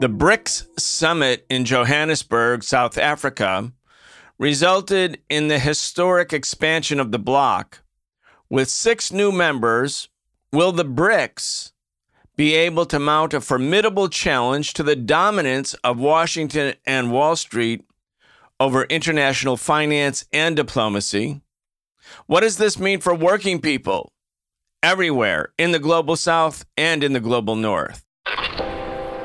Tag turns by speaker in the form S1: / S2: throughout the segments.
S1: The BRICS summit in Johannesburg, South Africa, resulted in the historic expansion of the bloc. With six new members, will the BRICS be able to mount a formidable challenge to the dominance of Washington and Wall Street over international finance and diplomacy? What does this mean for working people everywhere in the global south and in the global north?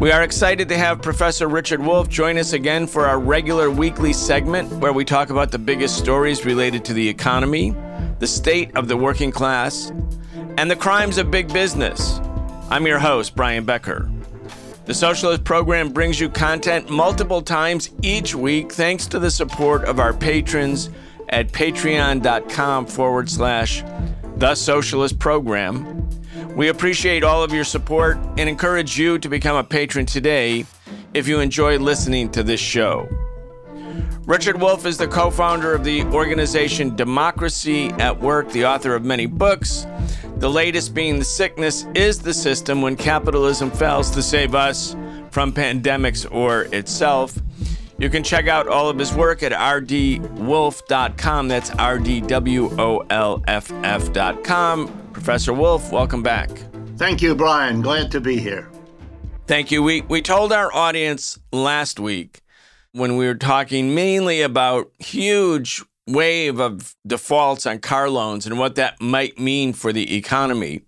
S1: We are excited to have Professor Richard Wolff join us again for our regular weekly segment where we talk about the biggest stories related to the economy, the state of the working class, and the crimes of big business. I'm your host, Brian Becker. The Socialist Program brings you content multiple times each week thanks to the support of our patrons at patreon.com forward slash the Socialist Program. We appreciate all of your support and encourage you to become a patron today if you enjoy listening to this show. Richard Wolff is the co founder of the organization Democracy at Work, the author of many books, the latest being The Sickness is the System When Capitalism Fails to Save Us from Pandemics or Itself. You can check out all of his work at rdwolff.com. That's R D W O L F F.com. Professor Wolff, welcome back.
S2: Thank you, Brian. Glad to be here.
S1: Thank you. We, we told our audience last week when we were talking mainly about huge wave of defaults on car loans and what that might mean for the economy.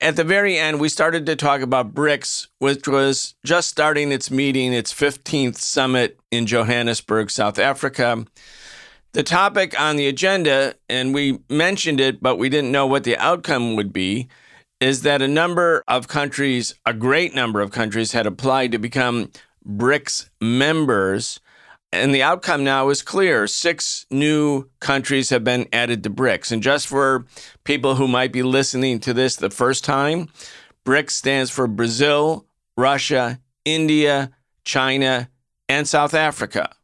S1: At the very end, we started to talk about BRICS, which was just starting its meeting, its 15th summit in Johannesburg, South Africa. The topic on the agenda, and we mentioned it, but we didn't know what the outcome would be, is that a number of countries, a great number of countries, had applied to become BRICS members. And the outcome now is clear. Six new countries have been added to BRICS. And just for people who might be listening to this the first time, BRICS stands for Brazil, Russia, India, China, and South Africa.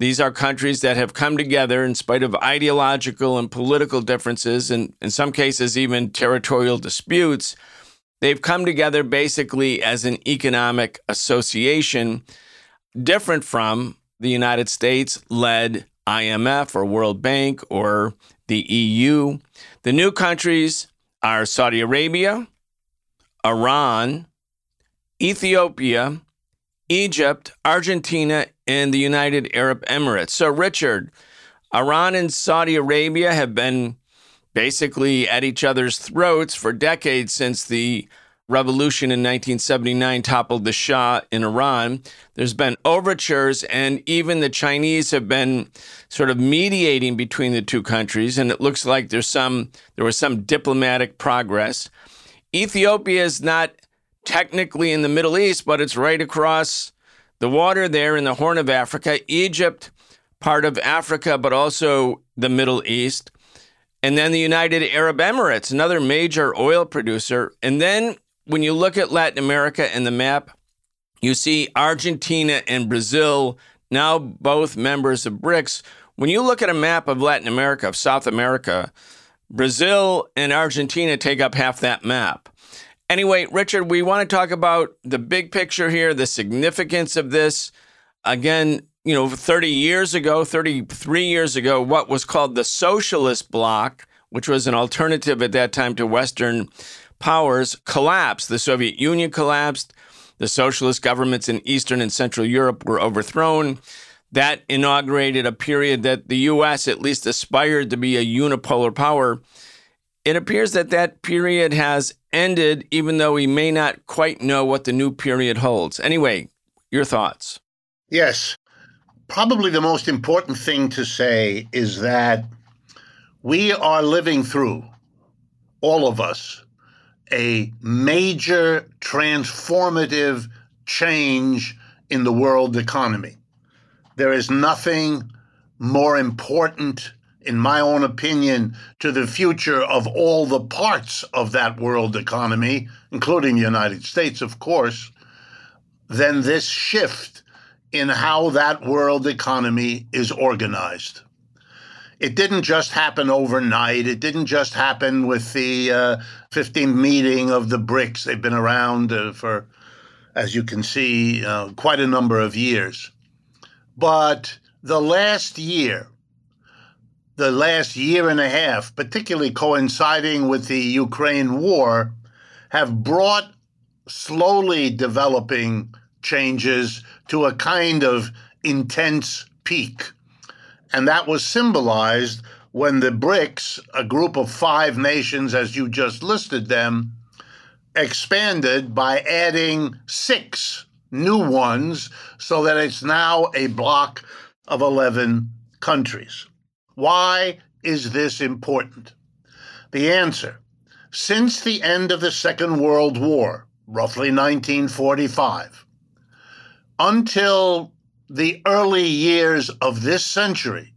S1: These are countries that have come together in spite of ideological and political differences, and in some cases, even territorial disputes. They've come together basically as an economic association, different from the United States led IMF or World Bank or the EU. The new countries are Saudi Arabia, Iran, Ethiopia, Egypt, Argentina, and the United Arab Emirates. So, Richard, Iran and Saudi Arabia have been basically at each other's throats for decades since the revolution in 1979 toppled the Shah in Iran. There's been overtures, and even the Chinese have been sort of mediating between the two countries. And it looks like there's some there was some diplomatic progress. Ethiopia is not technically in the Middle East, but it's right across the water there in the Horn of Africa. Egypt, part of Africa, but also the Middle East. And then the United Arab Emirates, another major oil producer. And then when you look at Latin America and the map, you see Argentina and Brazil, now both members of BRICS. When you look at a map of Latin America, of South America, Brazil and Argentina take up half that map. Anyway, Richard, we want to talk about the big picture here, the significance of this. Again, you know, 30 years ago, 33 years ago, what was called the Socialist Bloc, which was an alternative at that time to Western powers, collapsed. The Soviet Union collapsed. The socialist governments in Eastern and Central Europe were overthrown. That inaugurated a period that the U.S. at least aspired to be a unipolar power. It appears that that period has ended, even though we may not quite know what the new period holds. Anyway, your thoughts.
S2: Yes. Probably the most important thing to say is that We are living through, all of us, a major transformative change in the world economy. There is nothing more important, in my own opinion, to the future of all the parts of that world economy, including the United States, of course, than this shift in how that world economy is organized. It didn't just happen overnight. It didn't just happen with the uh, 15th meeting of the BRICS. They've been around uh, for, as you can see, uh, quite a number of years. But the last year, the last year and a half, particularly coinciding with the Ukraine war, have brought slowly developing changes to a kind of intense peak. And that was symbolized when the BRICS, a group of five nations as you just listed them, expanded by adding six new ones so that it's now a bloc of 11 countries. Why is this important? The answer since the end of the Second World War, roughly 1945, until the early years of this century,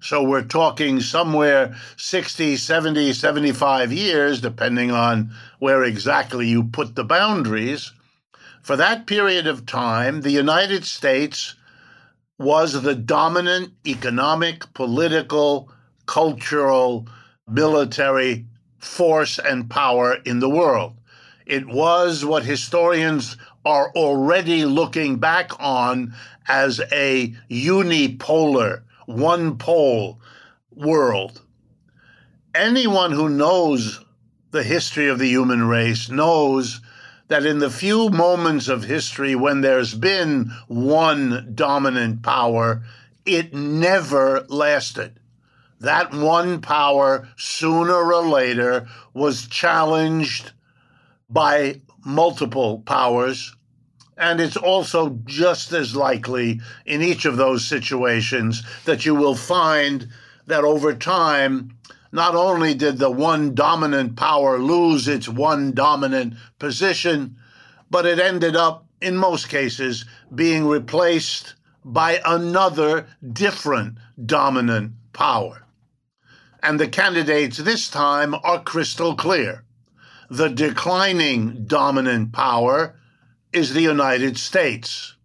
S2: so we're talking somewhere 60, 70, 75 years, depending on where exactly you put the boundaries, for that period of time, the United States was the dominant economic, political, cultural, military force and power in the world. It was what historians are already looking back on as a unipolar, one pole world. Anyone who knows the history of the human race knows that in the few moments of history when there's been one dominant power, it never lasted. That one power, sooner or later, was challenged by multiple powers. And it's also just as likely in each of those situations that you will find that over time, not only did the one dominant power lose its one dominant position, but it ended up, in most cases, being replaced by another different dominant power. And the candidates this time are crystal clear. The declining dominant power is the United States,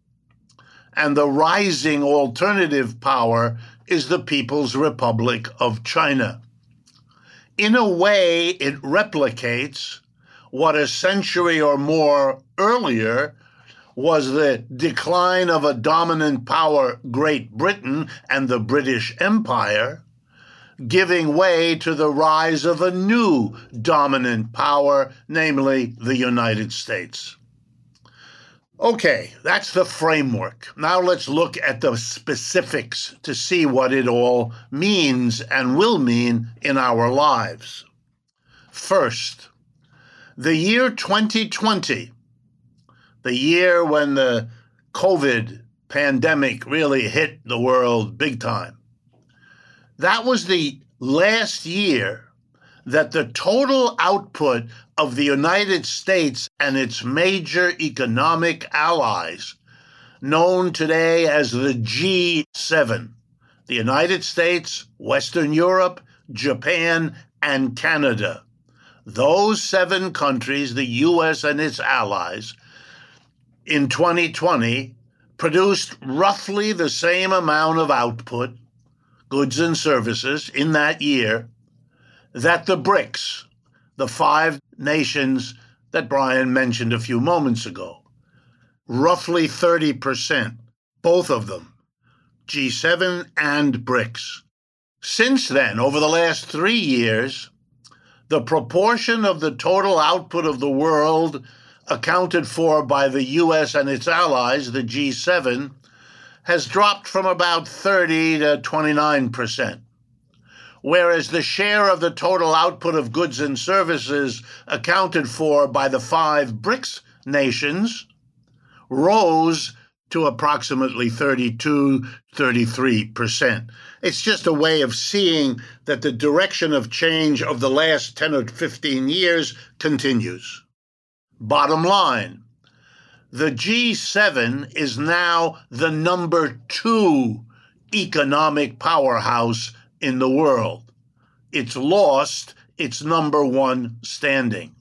S2: and the rising alternative power is the People's Republic of China in a way, it replicates what a century or more earlier was the decline of a dominant power, Great Britain and the British Empire, giving way to the rise of a new dominant power, namely the United States. Okay, that's the framework. Now let's look at the specifics to see what it all means and will mean in our lives. First, the year 2020, the year when the COVID pandemic really hit the world big time, that was the last year that the total output of the United States and its major economic allies, known today as the G7, the United States, Western Europe, Japan, and Canada, those seven countries, the US and its allies, in 2020 produced roughly the same amount of output, goods and services, in that year that the BRICS, the five nations that Brian mentioned a few moments ago, roughly 30%, both of them, G7 and BRICS. Since then, over the last three years, the proportion of the total output of the world accounted for by the US and its allies, the G7, has dropped from about 30 to 29 percent whereas the share of the total output of goods and services accounted for by the five BRICS nations rose to approximately 32, 33%. It's just a way of seeing that the direction of change of the last 10 or 15 years continues. Bottom line the G7 is now the number two economic powerhouse in the world. It's lost its number one standing.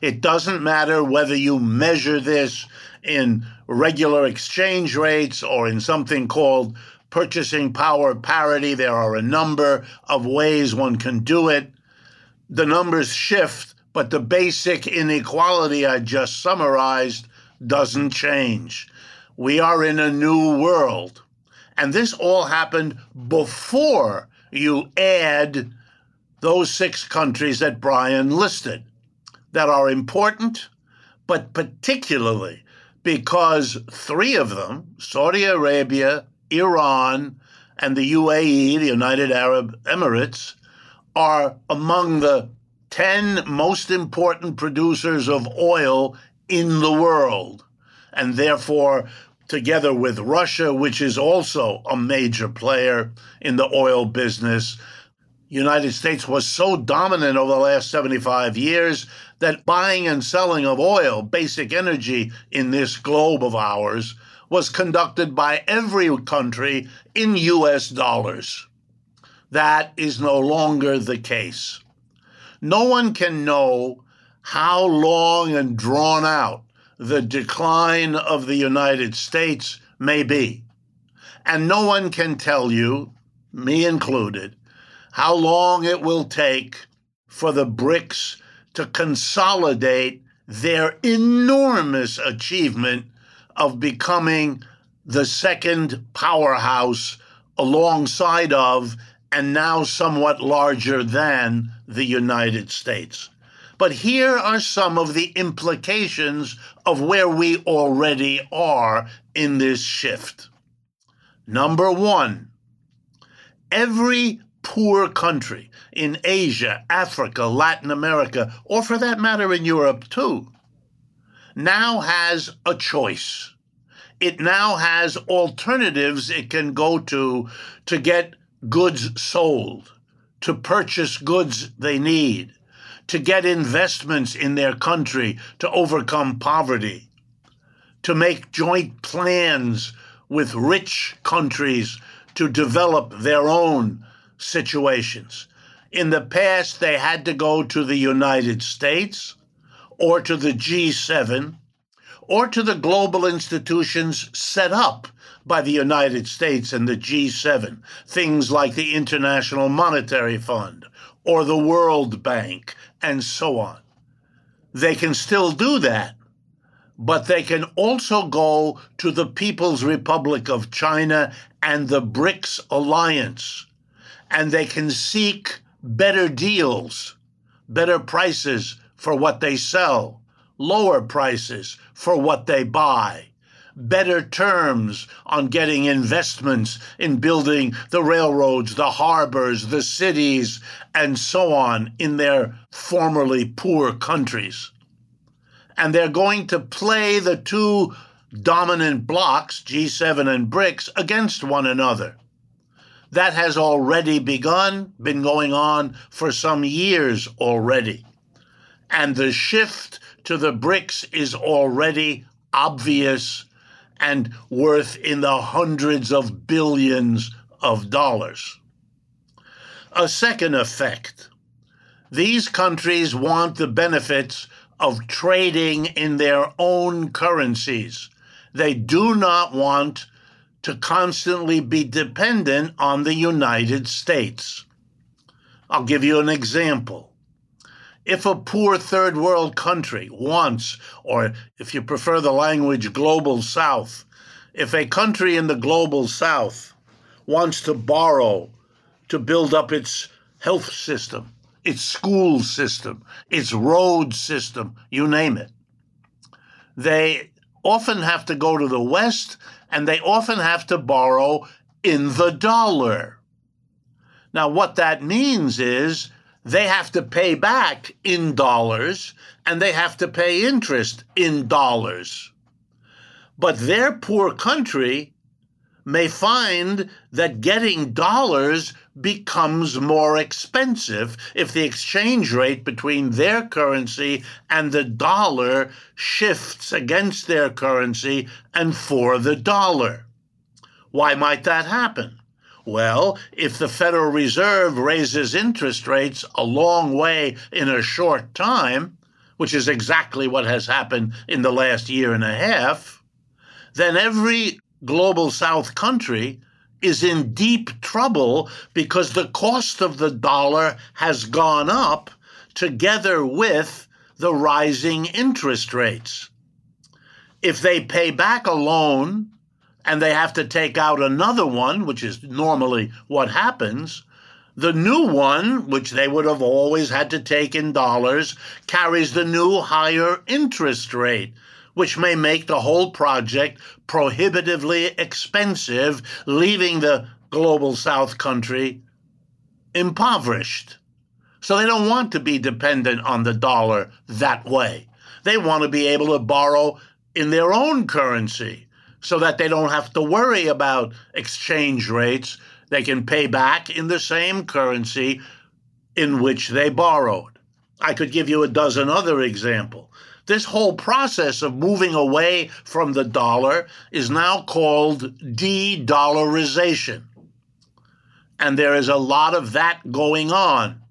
S2: It doesn't matter whether you measure this in regular exchange rates or in something called purchasing power parity. There are a number of ways one can do it. The numbers shift, but the basic inequality I just summarized doesn't change. We are in a new world. And this all happened before you add those six countries that Brian listed that are important, but particularly because three of them, Saudi Arabia, Iran, and the UAE, the United Arab Emirates, are among the 10 most important producers of oil in the world. And therefore, together with Russia, which is also a major player in the oil business, United States was so dominant over the last 75 years that buying and selling of oil, basic energy in this globe of ours, was conducted by every country in US dollars. That is no longer the case. No one can know how long and drawn out the decline of the United States may be. And no one can tell you, me included, how long it will take for the BRICS to consolidate their enormous achievement of becoming the second powerhouse alongside of and now somewhat larger than the United States. But here are some of the implications of where we already are in this shift. Number one, every poor country in Asia, Africa, Latin America, or for that matter in Europe too, now has a choice. It now has alternatives it can go to to get goods sold, to purchase goods they need, to get investments in their country to overcome poverty, to make joint plans with rich countries to develop their own situations. In the past, they had to go to the United States or to the G7 or to the global institutions set up by the United States and the G7, things like the International Monetary Fund or the World Bank and so on. They can still do that, but they can also go to the People's Republic of China and the BRICS alliance, and they can seek better deals, better prices for what they sell, lower prices for what they buy better terms on getting investments in building the railroads, the harbors, the cities, and so on in their formerly poor countries. And they're going to play the two dominant blocs, G7 and BRICS, against one another. That has already begun, been going on for some years already. And the shift to the BRICS is already obvious and worth in the hundreds of billions of dollars. A second effect these countries want the benefits of trading in their own currencies. They do not want to constantly be dependent on the United States. I'll give you an example if a poor third world country wants, or if you prefer the language global south, if a country in the global south wants to borrow to build up its health system, its school system, its road system, you name it, they often have to go to the West and they often have to borrow in the dollar. Now, what that means is they have to pay back in dollars and they have to pay interest in dollars. But their poor country may find that getting dollars becomes more expensive if the exchange rate between their currency and the dollar shifts against their currency and for the dollar. Why might that happen? Well, if the Federal Reserve raises interest rates a long way in a short time, which is exactly what has happened in the last year and a half, then every global south country is in deep trouble because the cost of the dollar has gone up together with the rising interest rates. If they pay back a loan and they have to take out another one, which is normally what happens, the new one, which they would have always had to take in dollars, carries the new higher interest rate which may make the whole project prohibitively expensive, leaving the global south country impoverished. So they don't want to be dependent on the dollar that way. They want to be able to borrow in their own currency so that they don't have to worry about exchange rates. They can pay back in the same currency in which they borrowed. I could give you a dozen other examples. This whole process of moving away from the dollar is now called de dollarization. And there is a lot of that going on.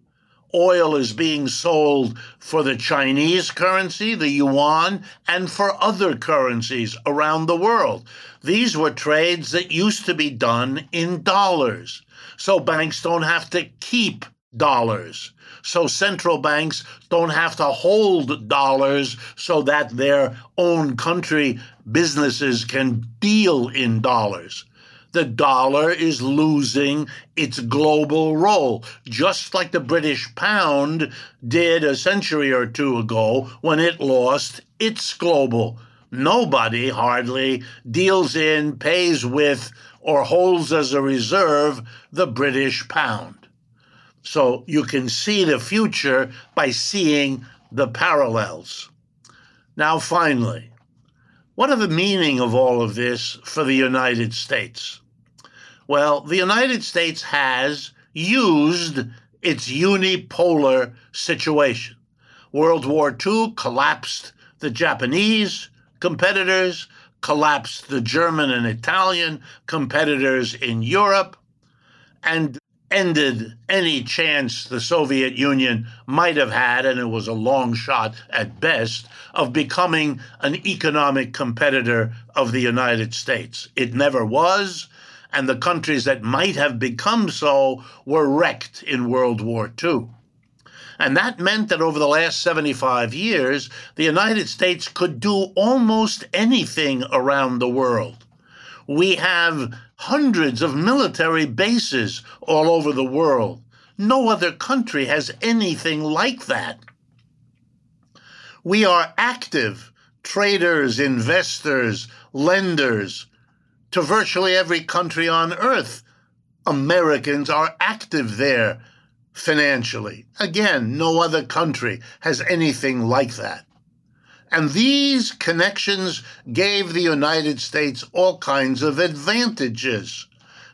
S2: Oil is being sold for the Chinese currency, the yuan, and for other currencies around the world. These were trades that used to be done in dollars. So banks don't have to keep dollars so central banks don't have to hold dollars so that their own country businesses can deal in dollars. The dollar is losing its global role, just like the British pound did a century or two ago when it lost its global. Nobody hardly deals in, pays with, or holds as a reserve the British pound. So you can see the future by seeing the parallels. Now, finally, what are the meaning of all of this for the United States? Well, the United States has used its unipolar situation. World War II collapsed the Japanese competitors, collapsed the German and Italian competitors in Europe, and ended any chance the Soviet Union might have had, and it was a long shot at best, of becoming an economic competitor of the United States. It never was, and the countries that might have become so were wrecked in World War II. And that meant that over the last 75 years, the United States could do almost anything around the world. We have hundreds of military bases all over the world. No other country has anything like that. We are active traders, investors, lenders to virtually every country on earth. Americans are active there financially. Again, no other country has anything like that. And these connections gave the United States all kinds of advantages.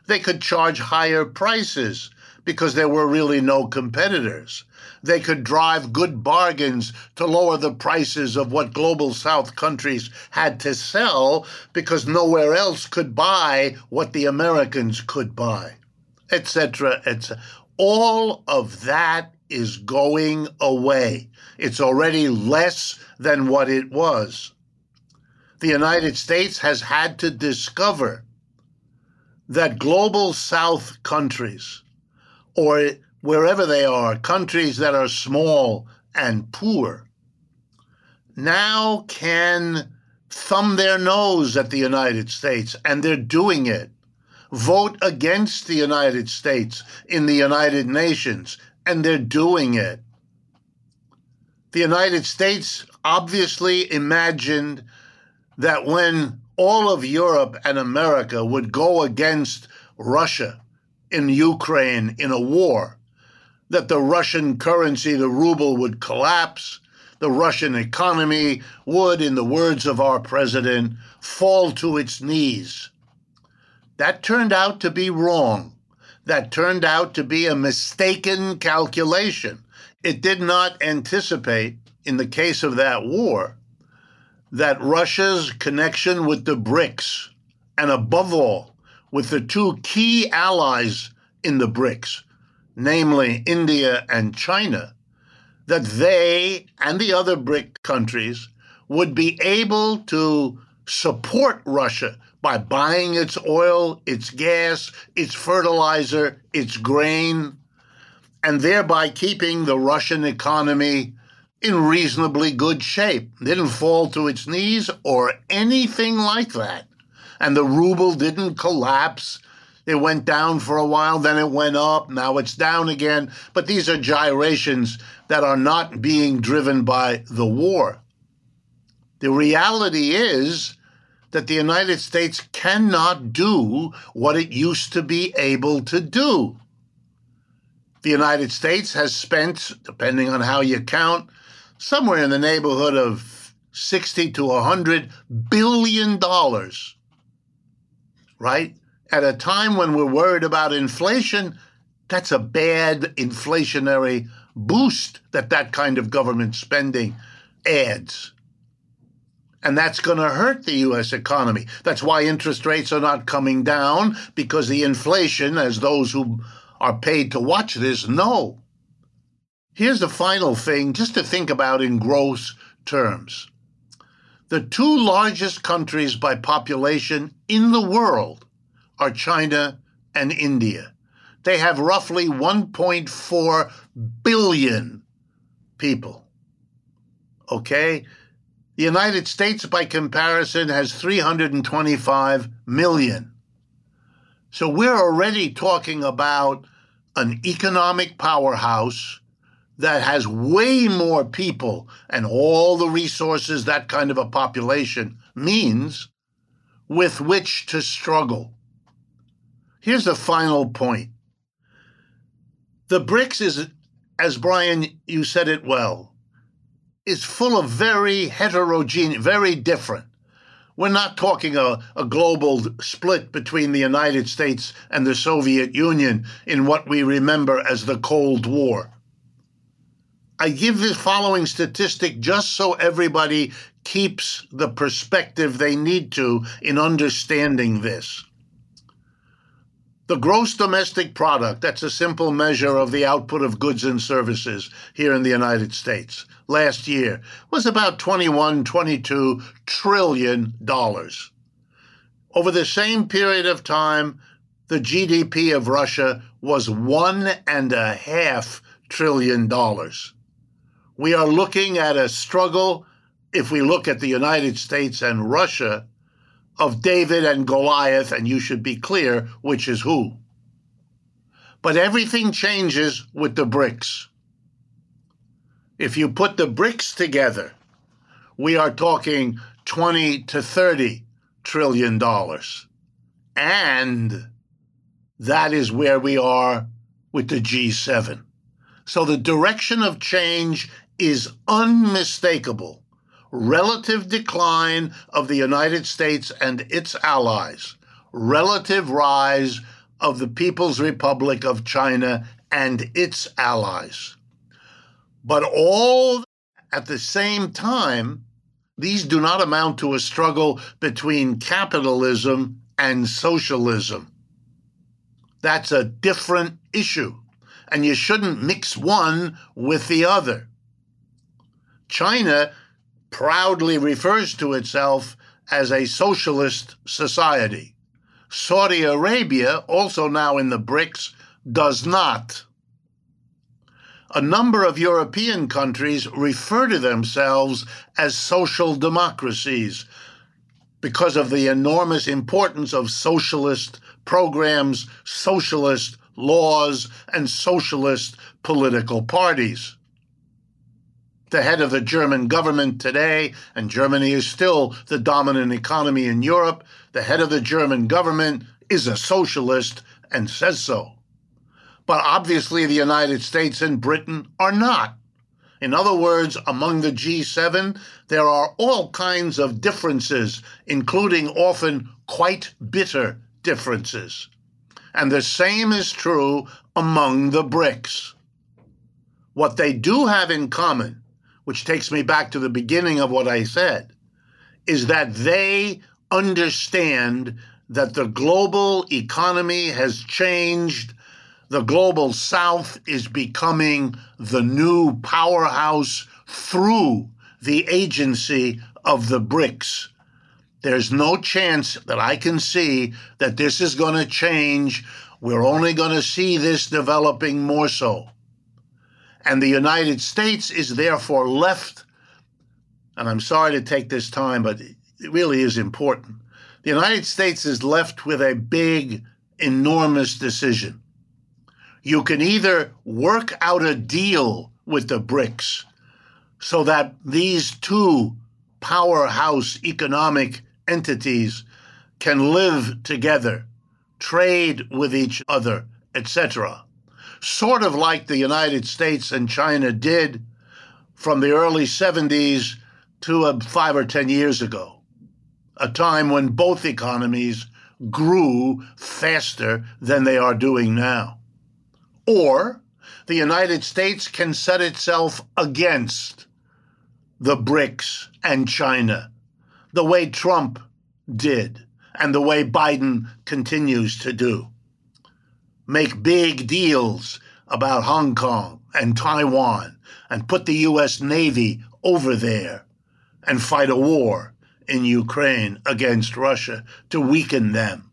S2: They could charge higher prices because there were really no competitors. They could drive good bargains to lower the prices of what global south countries had to sell because nowhere else could buy what the Americans could buy, etc., etc. All of that is going away. It's already less than what it was. The United States has had to discover that global South countries, or wherever they are, countries that are small and poor, now can thumb their nose at the United States, and they're doing it. Vote against the United States in the United Nations, and they're doing it. The United States obviously imagined that when all of Europe and America would go against Russia in Ukraine in a war, that the Russian currency, the ruble, would collapse, the Russian economy would, in the words of our president, fall to its knees. That turned out to be wrong. That turned out to be a mistaken calculation. It did not anticipate, in the case of that war, that Russia's connection with the BRICS, and above all, with the two key allies in the BRICS, namely India and China, that they and the other BRIC countries would be able to support Russia by buying its oil, its gas, its fertilizer, its grain, and thereby keeping the Russian economy in reasonably good shape. It didn't fall to its knees or anything like that. And the ruble didn't collapse. It went down for a while, then it went up, now it's down again. But these are gyrations that are not being driven by the war. The reality is that the United States cannot do what it used to be able to do. The United States has spent, depending on how you count, somewhere in the neighborhood of 60 to 100 billion dollars, right? At a time when we're worried about inflation, that's a bad inflationary boost that that kind of government spending adds. And that's going to hurt the US economy. That's why interest rates are not coming down because the inflation, as those who are paid to watch this know. Here's the final thing just to think about in gross terms. The two largest countries by population in the world are China and India. They have roughly 1.4 billion people. Okay? The United States, by comparison, has 325 million. So we're already talking about an economic powerhouse that has way more people and all the resources that kind of a population means with which to struggle. Here's the final point the BRICS is, as Brian, you said it well, is full of very heterogeneous, very different. We're not talking a, a global split between the United States and the Soviet Union in what we remember as the Cold War. I give this following statistic just so everybody keeps the perspective they need to in understanding this. The gross domestic product, that's a simple measure of the output of goods and services here in the United States, last year was about 21, 22 trillion dollars. Over the same period of time, the GDP of Russia was one and a half trillion dollars. We are looking at a struggle, if we look at the United States and Russia, of David and Goliath, and you should be clear which is who. But everything changes with the BRICS. If you put the BRICS together, we are talking 20 to 30 trillion dollars. And that is where we are with the G7. So the direction of change is unmistakable relative decline of the United States and its allies, relative rise of the People's Republic of China and its allies. But all at the same time, these do not amount to a struggle between capitalism and socialism. That's a different issue, and you shouldn't mix one with the other. China proudly refers to itself as a socialist society. Saudi Arabia, also now in the BRICS, does not. A number of European countries refer to themselves as social democracies because of the enormous importance of socialist programs, socialist laws, and socialist political parties the head of the German government today, and Germany is still the dominant economy in Europe. The head of the German government is a socialist and says so. But obviously, the United States and Britain are not. In other words, among the G7, there are all kinds of differences, including often quite bitter differences. And the same is true among the BRICS. What they do have in common, which takes me back to the beginning of what I said, is that they understand that the global economy has changed the global south is becoming the new powerhouse through the agency of the BRICS. There's no chance that I can see that this is going to change. We're only going to see this developing more so. And the United States is therefore left, and I'm sorry to take this time, but it really is important. The United States is left with a big, enormous decision you can either work out a deal with the BRICS so that these two powerhouse economic entities can live together, trade with each other, etc. Sort of like the United States and China did from the early 70s to uh, five or 10 years ago, a time when both economies grew faster than they are doing now. Or the United States can set itself against the BRICS and China, the way Trump did and the way Biden continues to do. Make big deals about Hong Kong and Taiwan and put the U.S. Navy over there and fight a war in Ukraine against Russia to weaken them.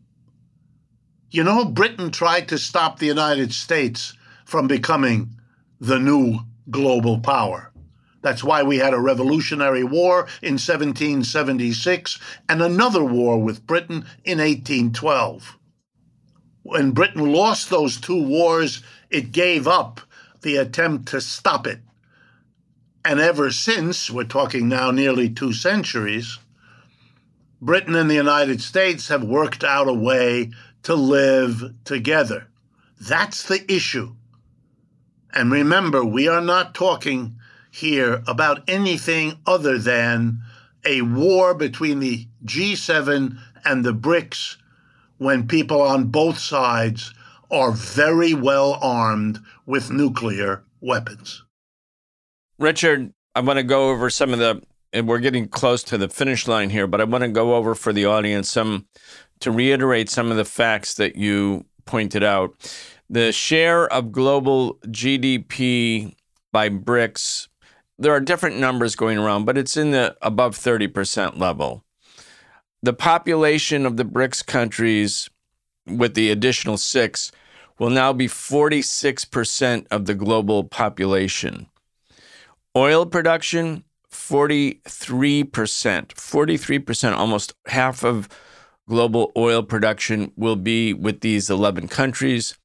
S2: You know, Britain tried to stop the United States from becoming the new global power. That's why we had a revolutionary war in 1776 and another war with Britain in 1812. When Britain lost those two wars, it gave up the attempt to stop it. And ever since, we're talking now nearly two centuries, Britain and the United States have worked out a way to live together. That's the issue. And remember, we are not talking here about anything other than a war between the G7 and the BRICS when people on both sides are very well armed with nuclear weapons.
S1: Richard, I want to go over some of the, and we're getting close to the finish line here, but I want to go over for the audience some to reiterate some of the facts that you pointed out. The share of global GDP by BRICS, there are different numbers going around, but it's in the above 30% level. The population of the BRICS countries, with the additional six, will now be 46% of the global population. Oil production, 43%. 43%, almost half of global oil production will be with these 11 countries.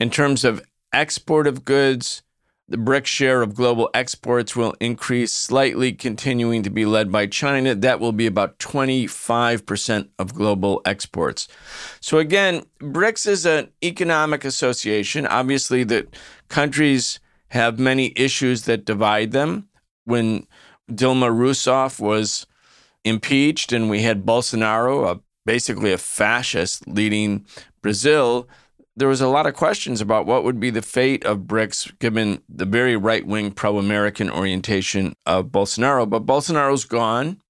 S1: In terms of export of goods, the BRICS share of global exports will increase slightly, continuing to be led by China. That will be about 25% of global exports. So, again, BRICS is an economic association. Obviously, the countries have many issues that divide them. When Dilma Rousseff was impeached and we had Bolsonaro, a basically a fascist leading Brazil, there was a lot of questions about what would be the fate of BRICS given the very right wing pro American orientation of Bolsonaro. But Bolsonaro's gone.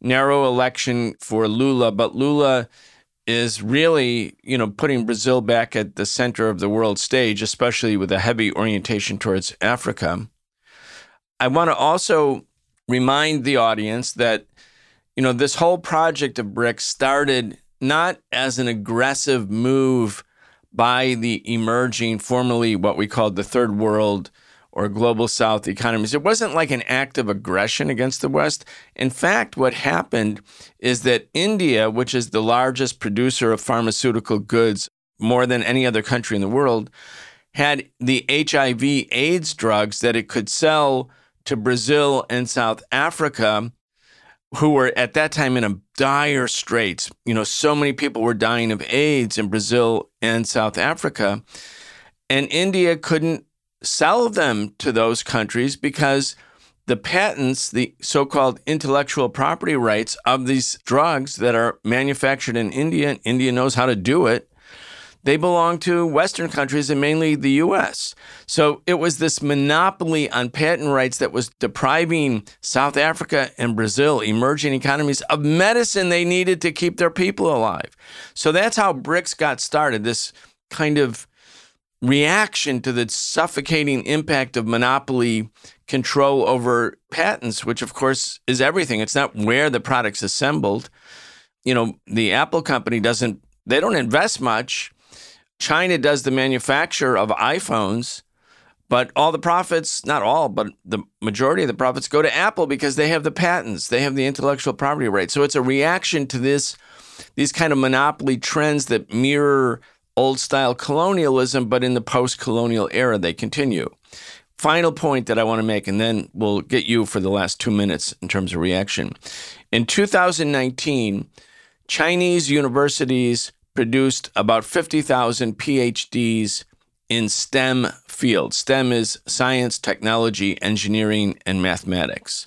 S1: Narrow election for Lula, but Lula is really, you know, putting Brazil back at the center of the world stage, especially with a heavy orientation towards Africa. I want to also remind the audience that you know, this whole project of BRICS started not as an aggressive move by the emerging, formerly what we called the third world or global south economies. It wasn't like an act of aggression against the West. In fact, what happened is that India, which is the largest producer of pharmaceutical goods more than any other country in the world, had the HIV AIDS drugs that it could sell to Brazil and South Africa who were at that time in a dire straits. You know, so many people were dying of AIDS in Brazil and South Africa. And India couldn't sell them to those countries because the patents, the so called intellectual property rights of these drugs that are manufactured in India, India knows how to do it, they belong to Western countries and mainly the US. So it was this monopoly on patent rights that was depriving South Africa and Brazil, emerging economies, of medicine they needed to keep their people alive. So that's how BRICS got started this kind of reaction to the suffocating impact of monopoly control over patents, which of course is everything. It's not where the product's assembled. You know, the Apple company doesn't, they don't invest much China does the manufacture of iPhones, but all the profits, not all, but the majority of the profits go to Apple because they have the patents, they have the intellectual property rights. So it's a reaction to this these kind of monopoly trends that mirror old style colonialism, but in the post colonial era they continue. Final point that I want to make, and then we'll get you for the last two minutes in terms of reaction. In 2019, Chinese universities produced about 50,000 PhDs in STEM fields. STEM is science, technology, engineering, and mathematics.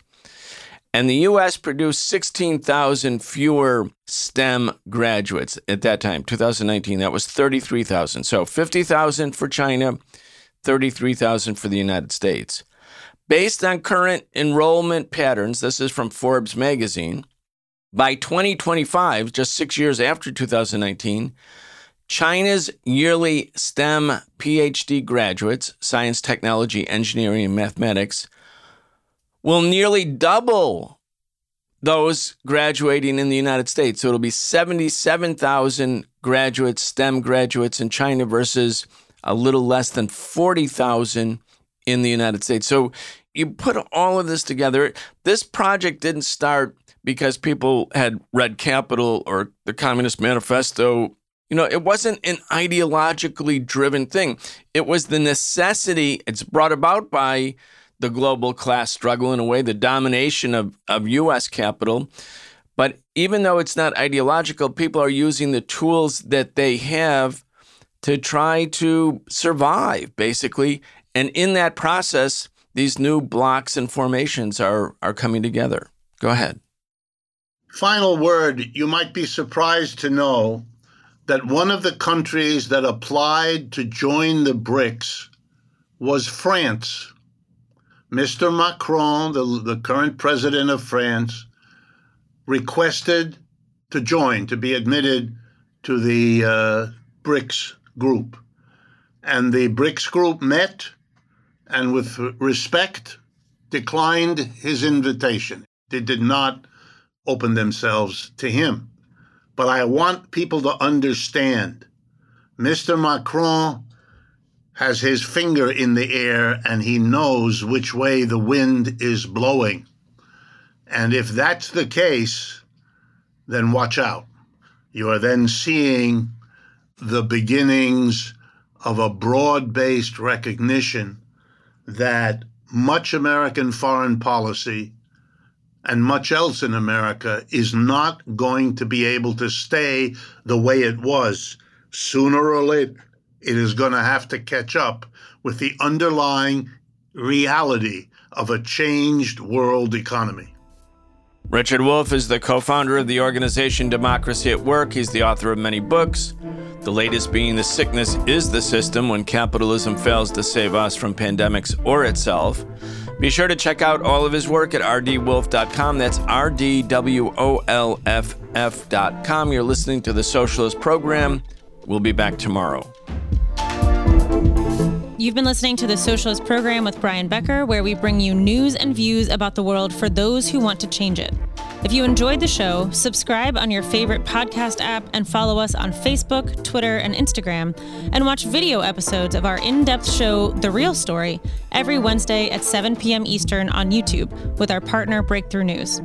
S1: And the US produced 16,000 fewer STEM graduates at that time, 2019. That was 33,000. So 50,000 for China, 33,000 for the United States. Based on current enrollment patterns, this is from Forbes magazine, by 2025, just six years after 2019, China's yearly STEM PhD graduates, science, technology, engineering, and mathematics, will nearly double those graduating in the United States. So it'll be 77,000 graduates, STEM graduates in China versus a little less than 40,000 in the United States. So you put all of this together. This project didn't start because people had read Capital or the Communist Manifesto. You know, it wasn't an ideologically driven thing. It was the necessity, it's brought about by the global class struggle in a way, the domination of, of US capital. But even though it's not ideological, people are using the tools that they have to try to survive, basically. And in that process, these new blocs and formations are, are coming together. Go ahead.
S2: Final word you might be surprised to know that one of the countries that applied to join the BRICS was France. Mr. Macron, the, the current president of France, requested to join, to be admitted to the uh, BRICS group. And the BRICS group met and, with respect, declined his invitation. They did not open themselves to him. But I want people to understand Mr. Macron has his finger in the air and he knows which way the wind is blowing. And if that's the case, then watch out. You are then seeing the beginnings of a broad based recognition that much American foreign policy and much else in America is not going to be able to stay the way it was. Sooner or later, it is going to have to catch up with the underlying reality of a changed world economy.
S1: Richard Wolff is the co founder of the organization Democracy at Work. He's the author of many books, the latest being The Sickness is the System When Capitalism Fails to Save Us from Pandemics or Itself. Be sure to check out all of his work at rdwolff.com. That's R-D-W-O-L-F-F.com. You're listening to the Socialist Program. We'll be back tomorrow.
S3: You've been listening to the Socialist Program with Brian Becker, where we bring you news and views about the world for those who want to change it. If you enjoyed the show, subscribe on your favorite podcast app and follow us on Facebook, Twitter, and Instagram, and watch video episodes of our in depth show, The Real Story, every Wednesday at 7 p.m. Eastern on YouTube with our partner Breakthrough News.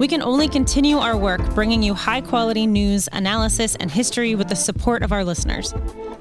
S3: We can only continue our work bringing you high quality news, analysis, and history with the support of our listeners.